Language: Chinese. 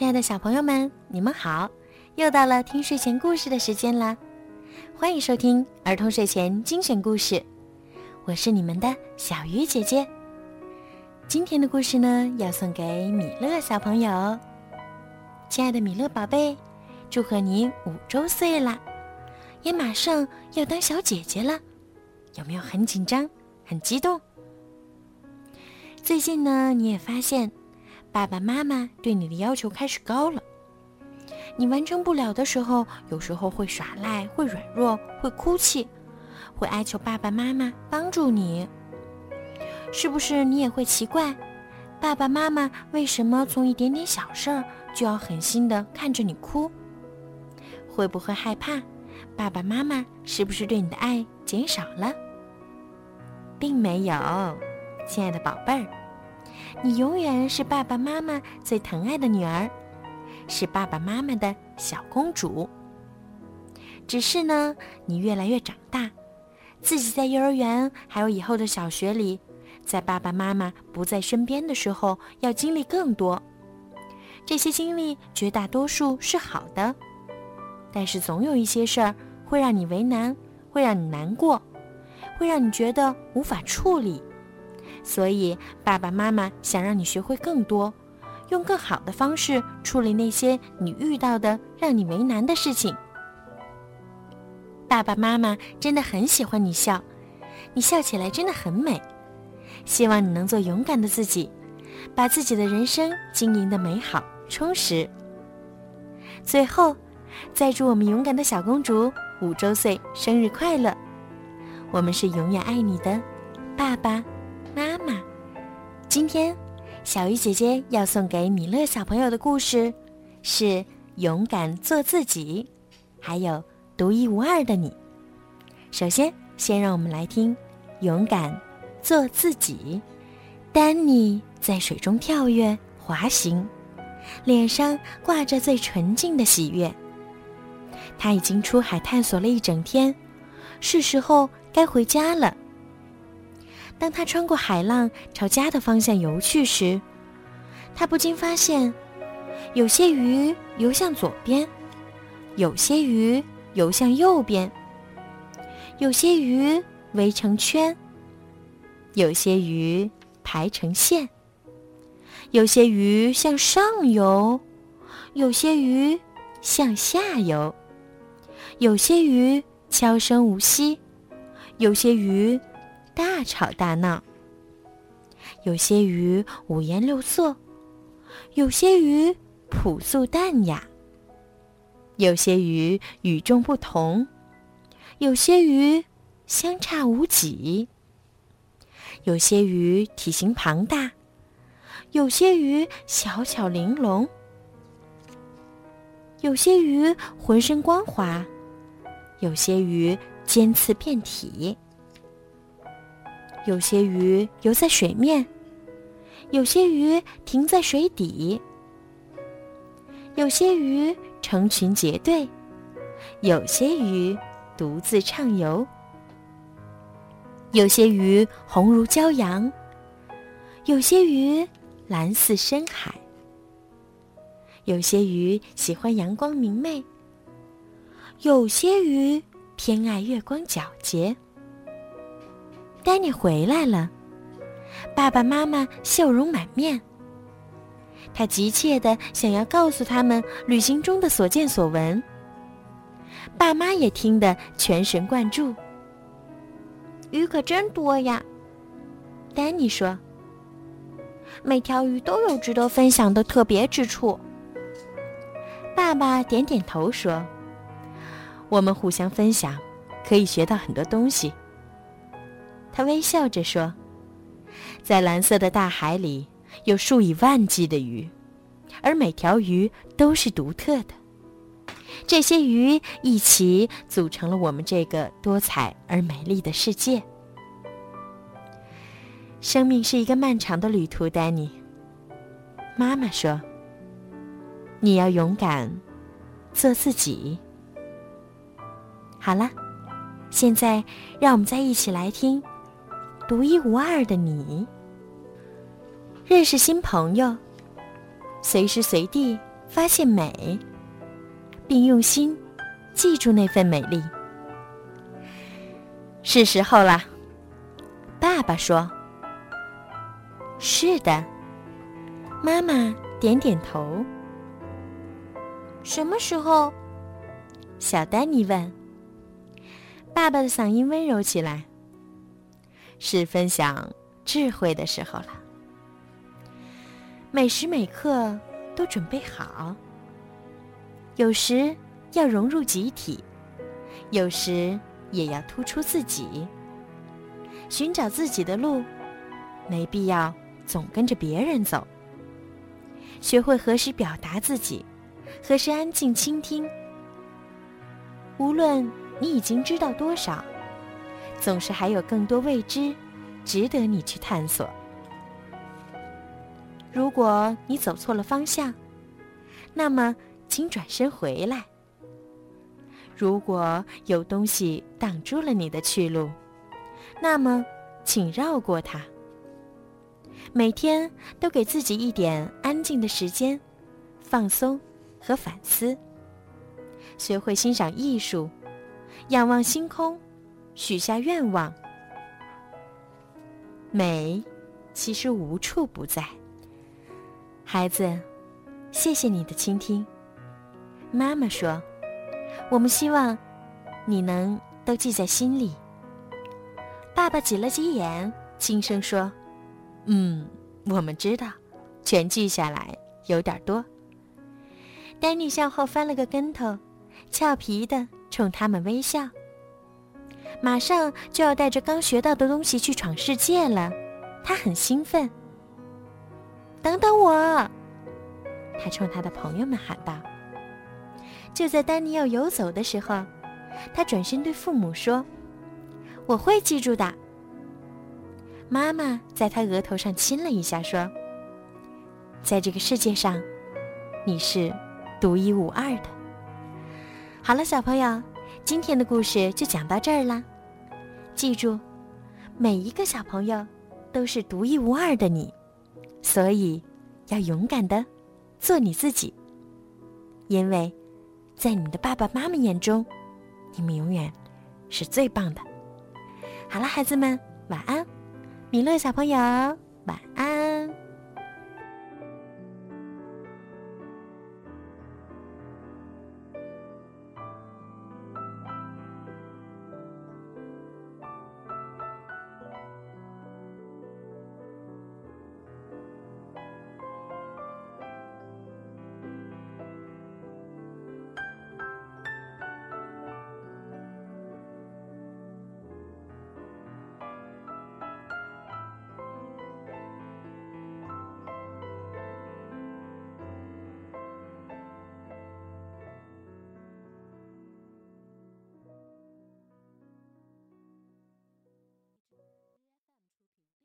亲爱的小朋友们，你们好！又到了听睡前故事的时间了，欢迎收听儿童睡前精选故事，我是你们的小鱼姐姐。今天的故事呢，要送给米乐小朋友。亲爱的米乐宝贝，祝贺你五周岁啦，也马上要当小姐姐了，有没有很紧张、很激动？最近呢，你也发现。爸爸妈妈对你的要求开始高了，你完成不了的时候，有时候会耍赖，会软弱，会哭泣，会哀求爸爸妈妈帮助你。是不是你也会奇怪，爸爸妈妈为什么从一点点小事儿就要狠心的看着你哭？会不会害怕，爸爸妈妈是不是对你的爱减少了？并没有，亲爱的宝贝儿。你永远是爸爸妈妈最疼爱的女儿，是爸爸妈妈的小公主。只是呢，你越来越长大，自己在幼儿园还有以后的小学里，在爸爸妈妈不在身边的时候，要经历更多。这些经历绝大多数是好的，但是总有一些事儿会让你为难，会让你难过，会让你觉得无法处理。所以，爸爸妈妈想让你学会更多，用更好的方式处理那些你遇到的让你为难的事情。爸爸妈妈真的很喜欢你笑，你笑起来真的很美。希望你能做勇敢的自己，把自己的人生经营的美好充实。最后，再祝我们勇敢的小公主五周岁生日快乐！我们是永远爱你的，爸爸。妈妈，今天小鱼姐姐要送给米乐小朋友的故事是《勇敢做自己》，还有独一无二的你。首先，先让我们来听《勇敢做自己》。丹尼在水中跳跃滑行，脸上挂着最纯净的喜悦。他已经出海探索了一整天，是时候该回家了。当他穿过海浪朝家的方向游去时，他不禁发现，有些鱼游向左边，有些鱼游向右边，有些鱼围成圈，有些鱼排成线，有些鱼向上游，有些鱼向下游，有些鱼悄声无息，有些鱼。大吵大闹，有些鱼五颜六色，有些鱼朴素淡雅，有些鱼与众不同，有些鱼相差无几，有些鱼体型庞大，有些鱼小巧玲珑，有些鱼浑身光滑，有些鱼尖刺遍体。有些鱼游在水面，有些鱼停在水底，有些鱼成群结队，有些鱼独自畅游，有些鱼红如骄阳，有些鱼蓝似深海，有些鱼喜欢阳光明媚，有些鱼偏爱月光皎洁。丹尼回来了，爸爸妈妈笑容满面。他急切的想要告诉他们旅行中的所见所闻。爸妈也听得全神贯注。鱼可真多呀，丹尼说。每条鱼都有值得分享的特别之处。爸爸点点头说：“我们互相分享，可以学到很多东西。”他微笑着说：“在蓝色的大海里，有数以万计的鱼，而每条鱼都是独特的。这些鱼一起组成了我们这个多彩而美丽的世界。生命是一个漫长的旅途，丹尼。”妈妈说：“你要勇敢，做自己。”好了，现在让我们再一起来听。独一无二的你，认识新朋友，随时随地发现美，并用心记住那份美丽。是时候了，爸爸说：“是的。”妈妈点点头。什么时候？小丹尼问。爸爸的嗓音温柔起来。是分享智慧的时候了。每时每刻都准备好。有时要融入集体，有时也要突出自己，寻找自己的路，没必要总跟着别人走。学会何时表达自己，何时安静倾听。无论你已经知道多少，总是还有更多未知，值得你去探索。如果你走错了方向，那么请转身回来。如果有东西挡住了你的去路，那么请绕过它。每天都给自己一点安静的时间，放松和反思。学会欣赏艺术，仰望星空，许下愿望。美，其实无处不在。孩子，谢谢你的倾听。妈妈说：“我们希望你能都记在心里。”爸爸挤了挤眼，轻声说。嗯，我们知道，全记下来有点多。丹尼向后翻了个跟头，俏皮的冲他们微笑。马上就要带着刚学到的东西去闯世界了，他很兴奋。等等我！他冲他的朋友们喊道。就在丹尼要游走的时候，他转身对父母说：“我会记住的。”妈妈在他额头上亲了一下，说：“在这个世界上，你是独一无二的。”好了，小朋友，今天的故事就讲到这儿了。记住，每一个小朋友都是独一无二的你，所以要勇敢的做你自己。因为，在你的爸爸妈妈眼中，你们永远是最棒的。好了，孩子们，晚安。米乐小朋友，晚安。